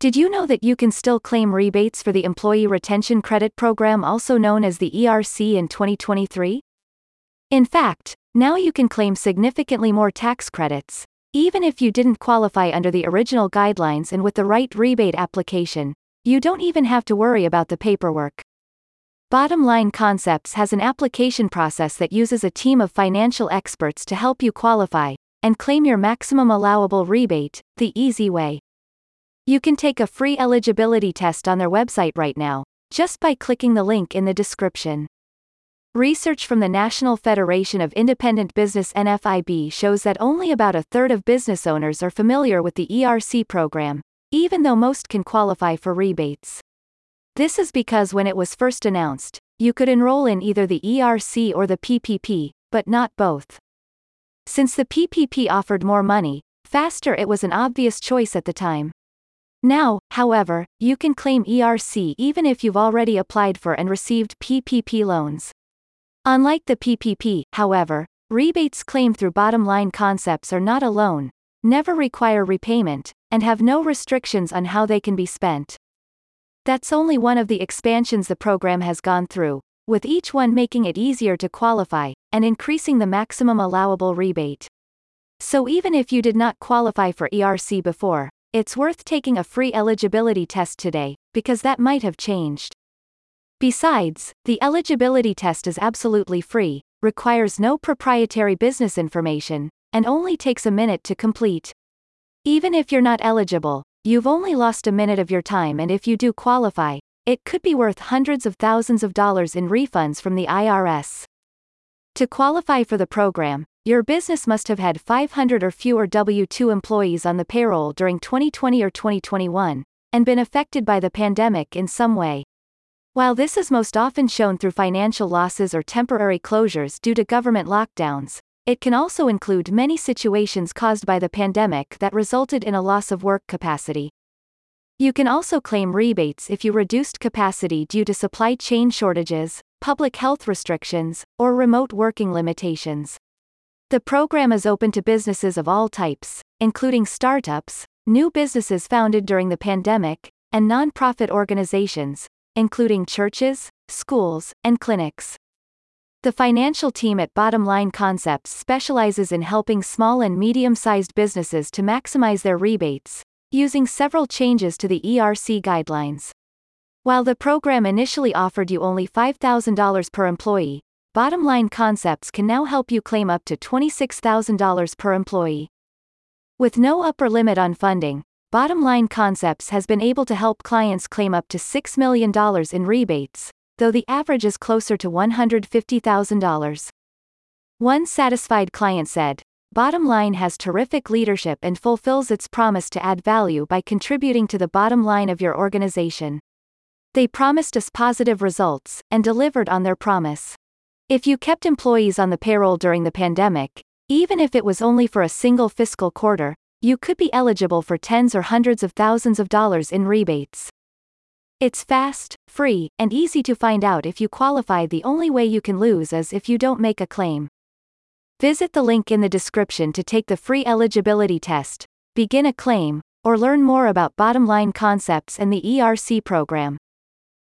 Did you know that you can still claim rebates for the Employee Retention Credit Program, also known as the ERC, in 2023? In fact, now you can claim significantly more tax credits, even if you didn't qualify under the original guidelines and with the right rebate application, you don't even have to worry about the paperwork. Bottom Line Concepts has an application process that uses a team of financial experts to help you qualify and claim your maximum allowable rebate the easy way. You can take a free eligibility test on their website right now, just by clicking the link in the description. Research from the National Federation of Independent Business NFIB shows that only about a third of business owners are familiar with the ERC program, even though most can qualify for rebates. This is because when it was first announced, you could enroll in either the ERC or the PPP, but not both. Since the PPP offered more money, faster it was an obvious choice at the time. Now, however, you can claim ERC even if you've already applied for and received PPP loans. Unlike the PPP, however, rebates claimed through bottom line concepts are not a loan, never require repayment, and have no restrictions on how they can be spent. That's only one of the expansions the program has gone through, with each one making it easier to qualify, and increasing the maximum allowable rebate. So even if you did not qualify for ERC before, it's worth taking a free eligibility test today, because that might have changed. Besides, the eligibility test is absolutely free, requires no proprietary business information, and only takes a minute to complete. Even if you're not eligible, You've only lost a minute of your time and if you do qualify, it could be worth hundreds of thousands of dollars in refunds from the IRS. To qualify for the program, your business must have had 500 or fewer W 2 employees on the payroll during 2020 or 2021, and been affected by the pandemic in some way. While this is most often shown through financial losses or temporary closures due to government lockdowns, it can also include many situations caused by the pandemic that resulted in a loss of work capacity. You can also claim rebates if you reduced capacity due to supply chain shortages, public health restrictions, or remote working limitations. The program is open to businesses of all types, including startups, new businesses founded during the pandemic, and nonprofit organizations, including churches, schools, and clinics. The financial team at Bottom Line Concepts specializes in helping small and medium sized businesses to maximize their rebates, using several changes to the ERC guidelines. While the program initially offered you only $5,000 per employee, Bottom Line Concepts can now help you claim up to $26,000 per employee. With no upper limit on funding, Bottom Line Concepts has been able to help clients claim up to $6 million in rebates, though the average is closer to $150,000. One satisfied client said, Bottom line has terrific leadership and fulfills its promise to add value by contributing to the bottom line of your organization. They promised us positive results, and delivered on their promise. If you kept employees on the payroll during the pandemic, even if it was only for a single fiscal quarter, you could be eligible for tens or hundreds of thousands of dollars in rebates. It's fast, free, and easy to find out if you qualify. The only way you can lose is if you don't make a claim. Visit the link in the description to take the free eligibility test, begin a claim, or learn more about bottom line concepts and the ERC program.